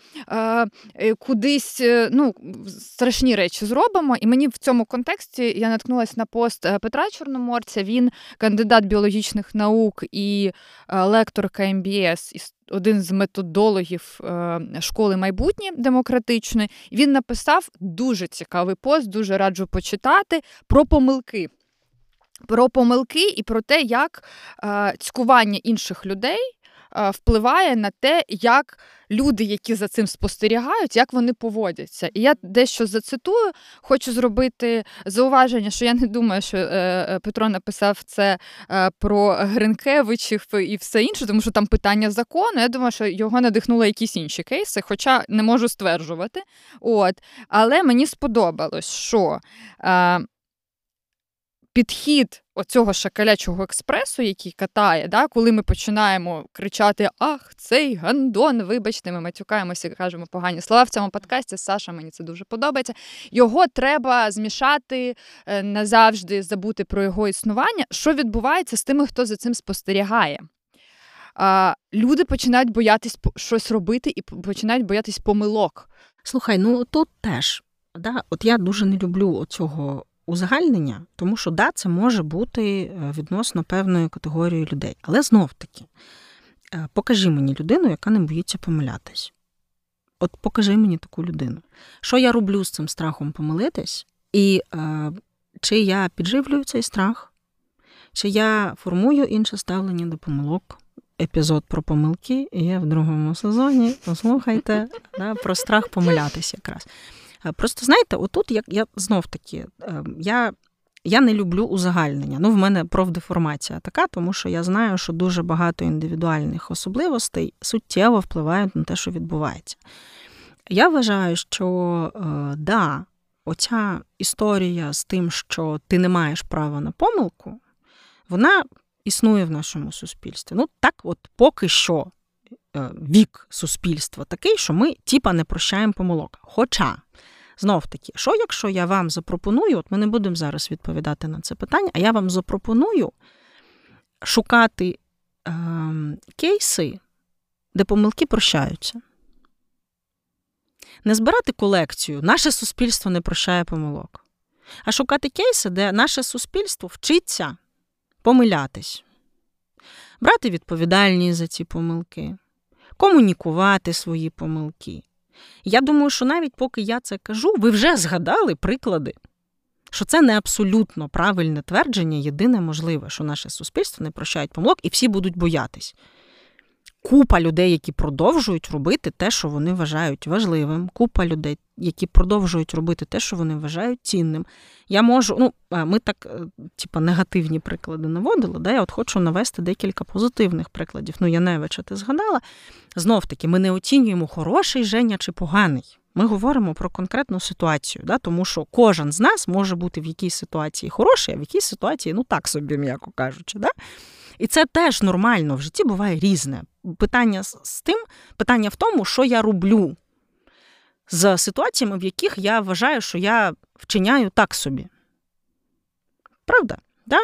е, кудись ну, страшні речі зробимо. І мені в цьому контексті я наткнулася на пост. Петра Чорноморця. Він кандидат біологічних наук і е, лекторка МБС, один з методологів е, школи майбутнє демократичної. Він написав дуже цікавий пост, дуже раджу почитати про помилки. Про помилки і про те, як е, цькування інших людей впливає на те, як люди, які за цим спостерігають, як вони поводяться. І я дещо зацитую, хочу зробити зауваження, що я не думаю, що е, е, Петро написав це е, про Гринкевичів і все інше, тому що там питання закону. Я думаю, що його надихнули якісь інші кейси, хоча не можу стверджувати. От. Але мені сподобалось, що підхід оцього шакалячого експресу, який катає, да, коли ми починаємо кричати Ах, цей гандон, вибачте, ми матюкаємося, кажемо погані слова в цьому подкасті. Саша, мені це дуже подобається. Його треба змішати е, назавжди, забути про його існування. Що відбувається з тими, хто за цим спостерігає? А, Люди починають боятись щось робити і починають боятись помилок. Слухай, ну тут теж. Да, От я дуже не люблю цього узагальнення, тому що да, це може бути е, відносно певної категорії людей. Але знов таки, е, покажи мені людину, яка не боїться помилятись. От покажи мені таку людину. Що я роблю з цим страхом помилитись, і е, чи я підживлюю цей страх, чи я формую інше ставлення до помилок. Епізод про помилки є в другому сезоні. Послухайте да, про страх помилятися якраз. Е, просто знаєте, отут я я знов таки е, я я не люблю узагальнення. Ну, в мене профдеформація така, тому що я знаю, що дуже багато індивідуальних особливостей суттєво впливають на те, що відбувається. Я вважаю, що е, да, оця історія з тим, що ти не маєш права на помилку, вона існує в нашому суспільстві. Ну, так, от поки що вік суспільства такий, що ми тіпа не прощаємо помилок. Хоча. Знов таки, що якщо я вам запропоную, от ми не будемо зараз відповідати на це питання, а я вам запропоную шукати е, кейси, де помилки прощаються. Не збирати колекцію, наше суспільство не прощає помилок, а шукати кейси, де наше суспільство вчиться помилятись, брати відповідальність за ці помилки, комунікувати свої помилки. Я думаю, що навіть поки я це кажу, ви вже згадали приклади, що це не абсолютно правильне твердження, єдине можливе, що наше суспільство не прощають помилок, і всі будуть боятись купа людей, які продовжують робити те, що вони вважають важливим, купа людей, які продовжують робити те, що вони вважають цінним. Я можу, ну, ми так, е, типа, негативні приклади наводили, да? я от хочу навести декілька позитивних прикладів. Ну, Яневича, ти згадала. Знов таки, ми не оцінюємо, хороший Женя чи поганий. Ми говоримо про конкретну ситуацію, да? тому що кожен з нас може бути в якійсь ситуації хороший, а в якійсь ситуації, ну так собі, м'яко кажучи. Да? І це теж нормально в житті буває різне. Питання з тим, питання в тому, що я роблю з ситуаціями, в яких я вважаю, що я вчиняю так собі. Правда? Да?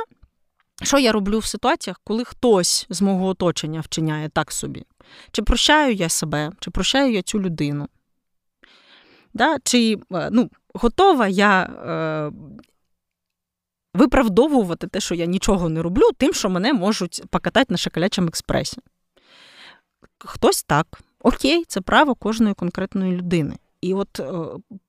Що я роблю в ситуаціях, коли хтось з мого оточення вчиняє так собі? Чи прощаю я себе, чи прощаю я цю людину? Да? Чи е, ну, готова я е, виправдовувати те, що я нічого не роблю, тим, що мене можуть покатати на шоколячому експресі. Хтось так. Окей, це право кожної конкретної людини. І от е,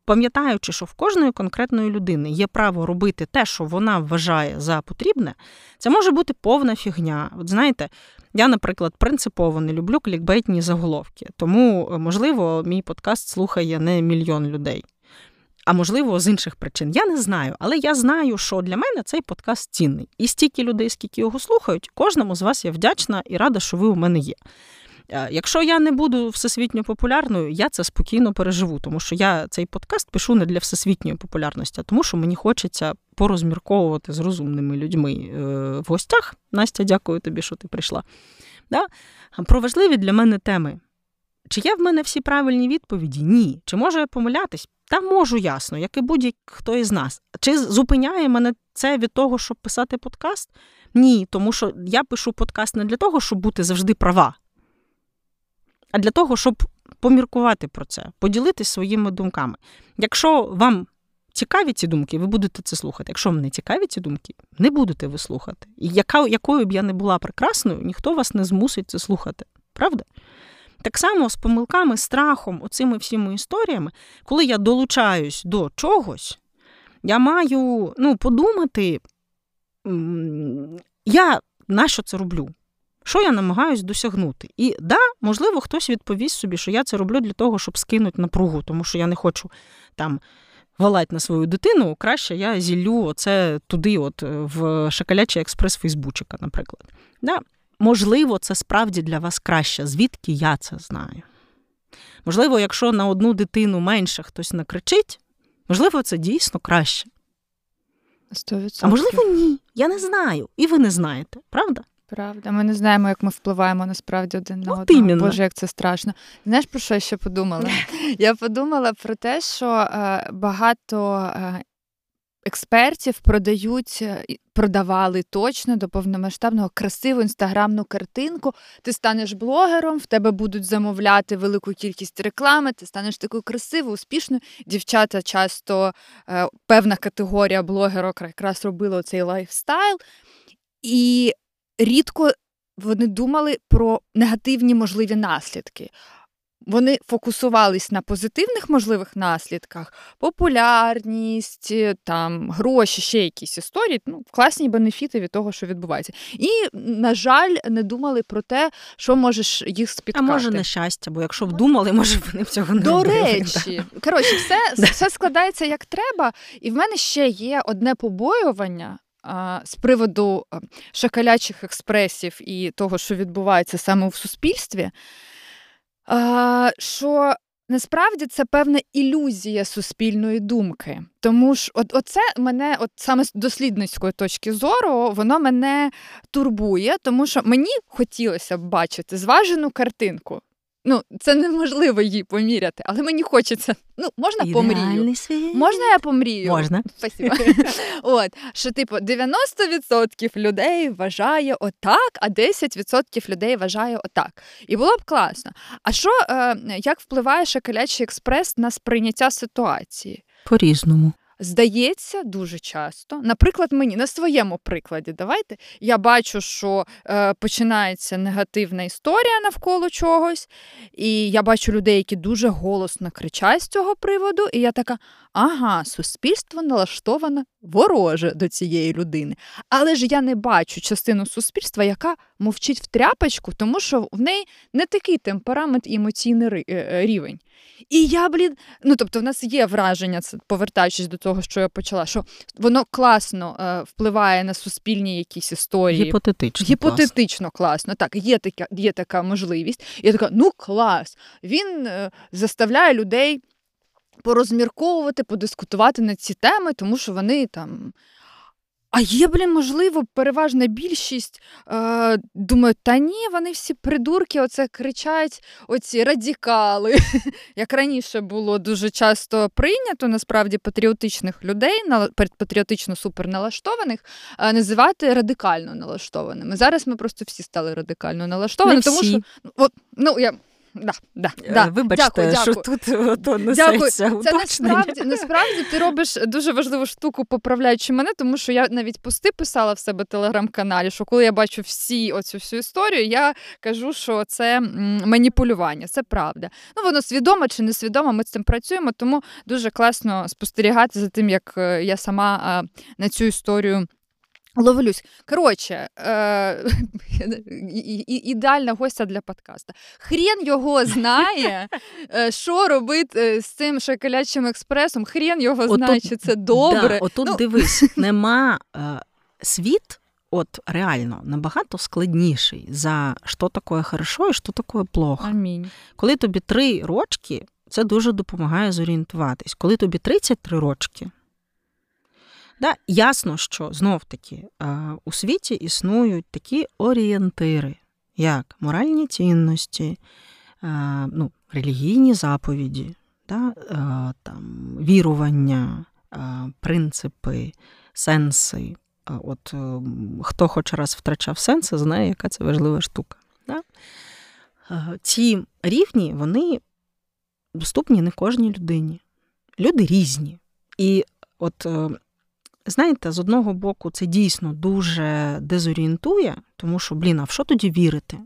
пам'ятаючи, що в кожної конкретної людини є право робити те, що вона вважає за потрібне, це може бути повна фігня. От знаєте, я, наприклад, принципово не люблю клікбейтні заголовки, тому, е, можливо, мій подкаст слухає не мільйон людей а можливо, з інших причин. Я не знаю, але я знаю, що для мене цей подкаст цінний. І стільки людей, скільки його слухають, кожному з вас я вдячна і рада, що ви у мене є. Е, якщо я не буду всесвітньо популярною, я це спокійно переживу, тому що я цей подкаст пишу не для всесвітньої популярності, а тому що мені хочеться порозмірковувати з розумними людьми е, в гостях. Настя, дякую тобі, що ти прийшла. Да? Про важливі для мене теми. Чи є в мене всі правильні відповіді? Ні. Чи можу я помилятись? Та можу ясно, як і будь-хто із нас. Чи зупиняє мене це від того, щоб писати подкаст? Ні, тому що я пишу подкаст не для того, щоб бути завжди права, а для того, щоб поміркувати про це, поділитися своїми думками. Якщо вам цікаві ці думки, ви будете це слухати. Якщо вам не цікаві ці думки, не будете ви слухати. І яка, якою б я не була прекрасною, ніхто вас не змусить це слухати. Правда? Так само з помилками, страхом, оцими всіми історіями, коли я долучаюсь до чогось, я маю ну, подумати, я на що це роблю? Що я намагаюсь досягнути? І да, можливо, хтось відповість собі, що я це роблю для того, щоб скинути напругу, тому що я не хочу там валати на свою дитину, краще я зіллю оце туди, от в шоколячий експрес Фейсбучика, наприклад. Да? можливо, це справді для вас краще, звідки я це знаю. Можливо, якщо на одну дитину менше хтось накричить, можливо, це дійсно краще. 100%. А можливо, ні. Я не знаю. І ви не знаєте, правда? Правда, ми не знаємо, як ми впливаємо насправді один на ну, одного. Боже, як це страшно. Знаєш, про що я ще подумала? Я подумала про те, що е, багато е, експертів продають, е, продавали точно до повномасштабного красиву інстаграмну картинку. Ти станеш блогером, в тебе будуть замовляти велику кількість реклами, ти станеш такою красивою, успішною. Дівчата часто е, певна категорія блогерок якраз робила цей лайфстайл. І рідко вони думали про негативні можливі наслідки. Вони фокусувались на позитивних можливих наслідках, популярність, е, там гроші, ще якісь історії, ну, класні бенефіти від того, що відбувається. І, на жаль, не думали про те, що можеш їх спіткати. А може нещастя, бо якщо б думали, може вони б цього не До робили. речі, коротше, все, [LAUGHS] все складається як треба, і в мене ще є одне побоювання. З приводу шоколячих експресів і того, що відбувається саме в суспільстві, що насправді це певна ілюзія суспільної думки. Тому ж, от оце мене, от саме з дослідницької точки зору, воно мене турбує, тому що мені хотілося б бачити зважену картинку. Ну, це неможливо її поміряти, але мені хочеться. Ну, можна помрію? Світ. Можна я помрію? Можна. Спасибо. [LAUGHS] От, що, типу, 90% людей вважає отак, а 10% людей вважає отак. І було б класно. А що, е, як впливає Шоколячий експрес на сприйняття ситуації? По-різному. Здається, дуже часто. Наприклад, мені на своєму прикладі, давайте я бачу, що е, починається негативна історія навколо чогось, і я бачу людей, які дуже голосно кричать з цього приводу, і я така: ага, суспільство налаштоване вороже до цієї людини. Але ж я не бачу частину суспільства, яка мовчить в тряпочку, тому що в неї не такий темперамент і емоційний е, е, рівень. І я, блін, ну тобто, в нас є враження, це повертаючись до того, що я почала, що воно класно е, впливає на суспільні якісь історії. Гіпотетично. Гіпотетично класно. Так, є така, є така можливість. І я така, ну клас. Він е, заставляє людей порозмірковувати, подискутувати на ці теми, тому що вони там. А є, блін, можливо, переважна більшість е, думаю, та ні, вони всі придурки, оце кричать оці радикали. [LAUGHS] Як раніше було дуже часто прийнято, насправді патріотичних людей, патріотично суперналаштованих, е, називати радикально налаштованими. Зараз ми просто всі стали радикально налаштованими, тому що от, ну я. Да, да, е, да. Вибачте, дякую, що дякую. тут ото несеться Це насправді насправді ти робиш дуже важливу штуку, поправляючи мене, тому що я навіть пости писала в себе телеграм-каналі, що коли я бачу всі оцю всю історію, я кажу, що це маніпулювання, це правда. Ну воно свідомо чи несвідомо, ми з цим працюємо, тому дуже класно спостерігати за тим, як е, я сама на цю історію. Ловлюсь. Коротше, е- ідеальна [LAUGHS] гостя для подкаста. Хрен його [LAUGHS] знає, що робити е, з цим шоколячим експресом. Хрен його знає, чи це добре. Да, Отут ну... дивись, [LAUGHS] нема е, світ. От реально набагато складніший за що таке хорошо і що таке плохо. Амінь. Коли тобі три рочки, це дуже допомагає зорієнтуватись. Коли тобі 33 рочки, Да, Ясно, що знов таки у світі існують такі орієнтири, як моральні цінності, ну, релігійні заповіді, да, там, вірування, принципи, сенси. От Хто хоч раз втрачав сенси, знає, яка це важлива штука. Да? Ці рівні, вони доступні не кожній людині. Люди різні. І от Знаєте, з одного боку, це дійсно дуже дезорієнтує, тому що, блін, а в що тоді вірити?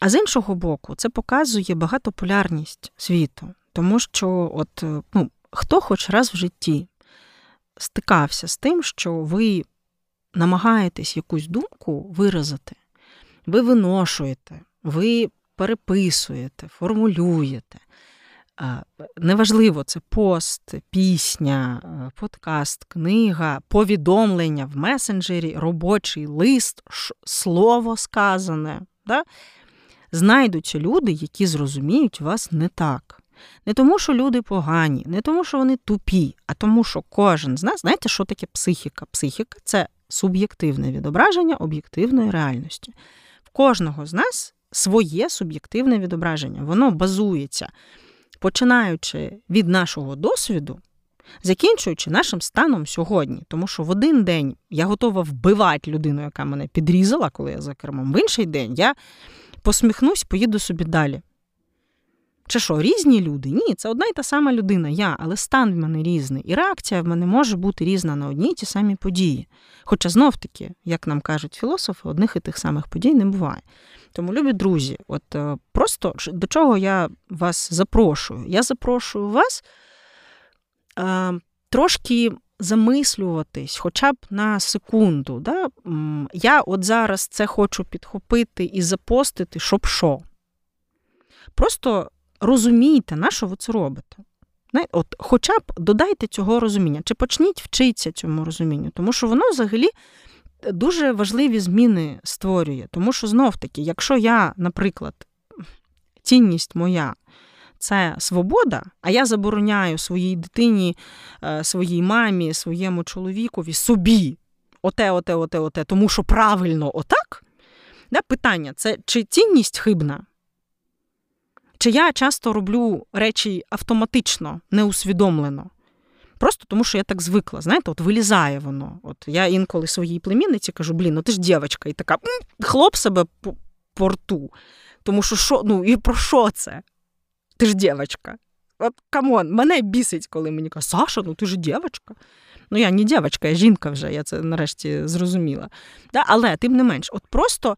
А з іншого боку, це показує багатополярність світу, тому що, от, ну, хто хоч раз в житті стикався з тим, що ви намагаєтесь якусь думку виразити, ви виношуєте, ви переписуєте, формулюєте. Неважливо, це пост, пісня, е, подкаст, книга, повідомлення в месенджері, робочий лист, слово сказане. Да? Знайдуться люди, які зрозуміють вас не так. Не тому, що люди погані, не тому, що вони тупі, а тому, що кожен з нас, знаєте, що таке психіка? Психіка це суб'єктивне відображення об'єктивної реальності. В кожного з нас своє суб'єктивне відображення. Воно базується починаючи від нашого досвіду, закінчуючи нашим станом сьогодні. Тому що в один день я готова вбивати людину, яка мене підрізала, коли я за кермом, в інший день я посміхнусь, поїду собі далі. Чи що, різні люди? Ні, це одна й та сама людина, я, але стан в мене різний, і реакція в мене може бути різна на одні й ті самі події. Хоча знов таки, як нам кажуть філософи, одних і тих самих подій не буває. Тому, любі друзі, от е, просто до чого я вас запрошую? Я запрошую вас е, трошки замислюватись, хоча б на секунду. Да? Я от зараз це хочу підхопити і запостити, щоб що. Просто розумійте, на що ви це робите. От, Хоча б додайте цього розуміння, чи почніть вчитися цьому розумінню, тому що воно взагалі дуже важливі зміни створює. Тому що знов-таки, якщо я, наприклад, цінність моя це свобода, а я забороняю своїй дитині, е, своїй мамі, своєму чоловікові, собі оте, оте, оте, оте, тому що правильно отак. Да, Питання це чи цінність хибна? Чи я часто роблю речі автоматично, неусвідомлено. Просто тому, що я так звикла. Знаєте, от вилізає воно. От Я інколи своїй племінниці кажу, блін, ну ти ж дівчинка, і така хлоп себе по, по. Тому що що, ну і про що це? Ти ж дівчинка. От come on, мене бісить, коли мені кажуть, Саша, ну ти ж дівчинка. Ну, я не дівчинка, я жінка вже, я це нарешті зрозуміла. Да? Але тим не менш, от просто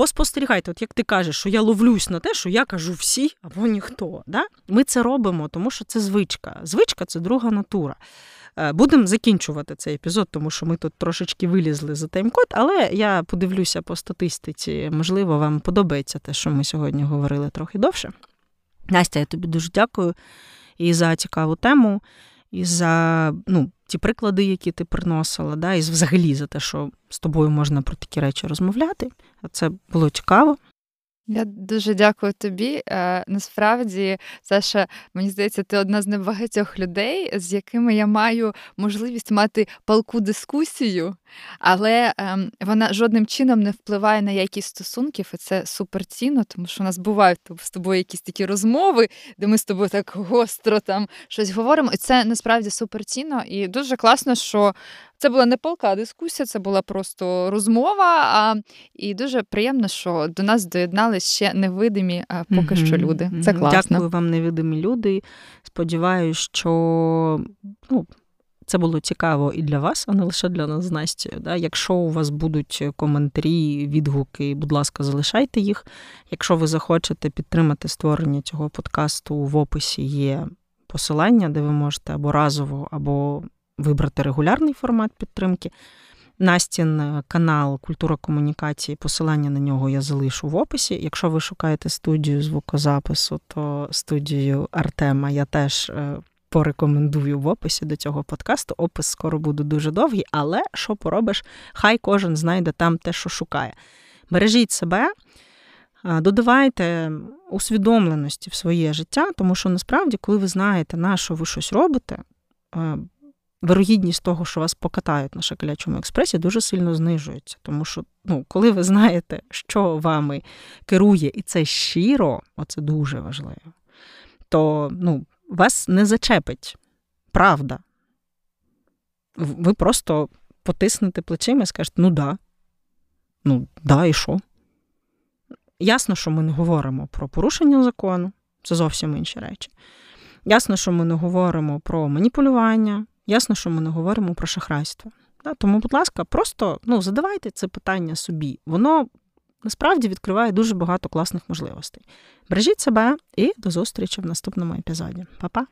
поспостерігайте, от як ти кажеш, що я ловлюсь на те, що я кажу всі або ніхто. Да? Ми це робимо, тому що це звичка. Звичка це друга натура. Е, Будемо закінчувати цей епізод, тому що ми тут трошечки вилізли за таймкод, але я подивлюся по статистиці. Можливо, вам подобається те, що ми сьогодні говорили трохи довше. Настя, я тобі дуже дякую і за цікаву тему, і за ну, ті приклади, які ти приносила, да, і взагалі за те, що з тобою можна про такі речі розмовляти. Це було цікаво. Я дуже дякую тобі. Е, насправді, Саша, мені здається, ти одна з небагатьох людей, з якими я маю можливість мати палку дискусію, але ем, вона жодним чином не впливає на якість стосунків, і це суперцінно, тому що у нас бувають з тобою якісь такі розмови, де ми з тобою так гостро там щось говоримо. І це насправді суперцінно. І дуже класно, що це була не палка дискусія, це була просто розмова. А, І дуже приємно, що до нас доєднались ще невидимі а, поки mm-hmm. що люди. Це класно. Дякую вам, невидимі люди. Сподіваюся, що ну, це було цікаво і для вас, а не лише для нас з Настю. Да? Якщо у вас будуть коментарі, відгуки, будь ласка, залишайте їх. Якщо ви захочете підтримати створення цього подкасту, в описі є посилання, де ви можете або разово, або вибрати регулярний формат підтримки. Настін е, канал Культура комунікації, посилання на нього я залишу в описі. Якщо ви шукаєте студію звукозапису, то студію Артема я теж е, порекомендую в описі до цього подкасту. Опис скоро буде дуже довгий, але що поробиш, хай кожен знайде там те, що шукає. Бережіть себе, додавайте усвідомленості в своє життя, тому що насправді, коли ви знаєте, на що ви щось робите, вирогідність того, що вас покатають на шоколячому експресі, дуже сильно знижується. Тому що, ну, коли ви знаєте, що вами керує, і це щиро, оце дуже важливо, то ну, вас не зачепить правда. Ви просто потиснете плечима і скажете, ну да, ну да, і що? Ясно, що ми не говоримо про порушення закону, це зовсім інші речі. Ясно, що ми не говоримо про маніпулювання, ясно, що ми не говоримо про шахрайство. Тому, будь ласка, просто ну, задавайте це питання собі. Воно насправді відкриває дуже багато класних можливостей. Бережіть себе і до зустрічі в наступному епізоді. Па-па!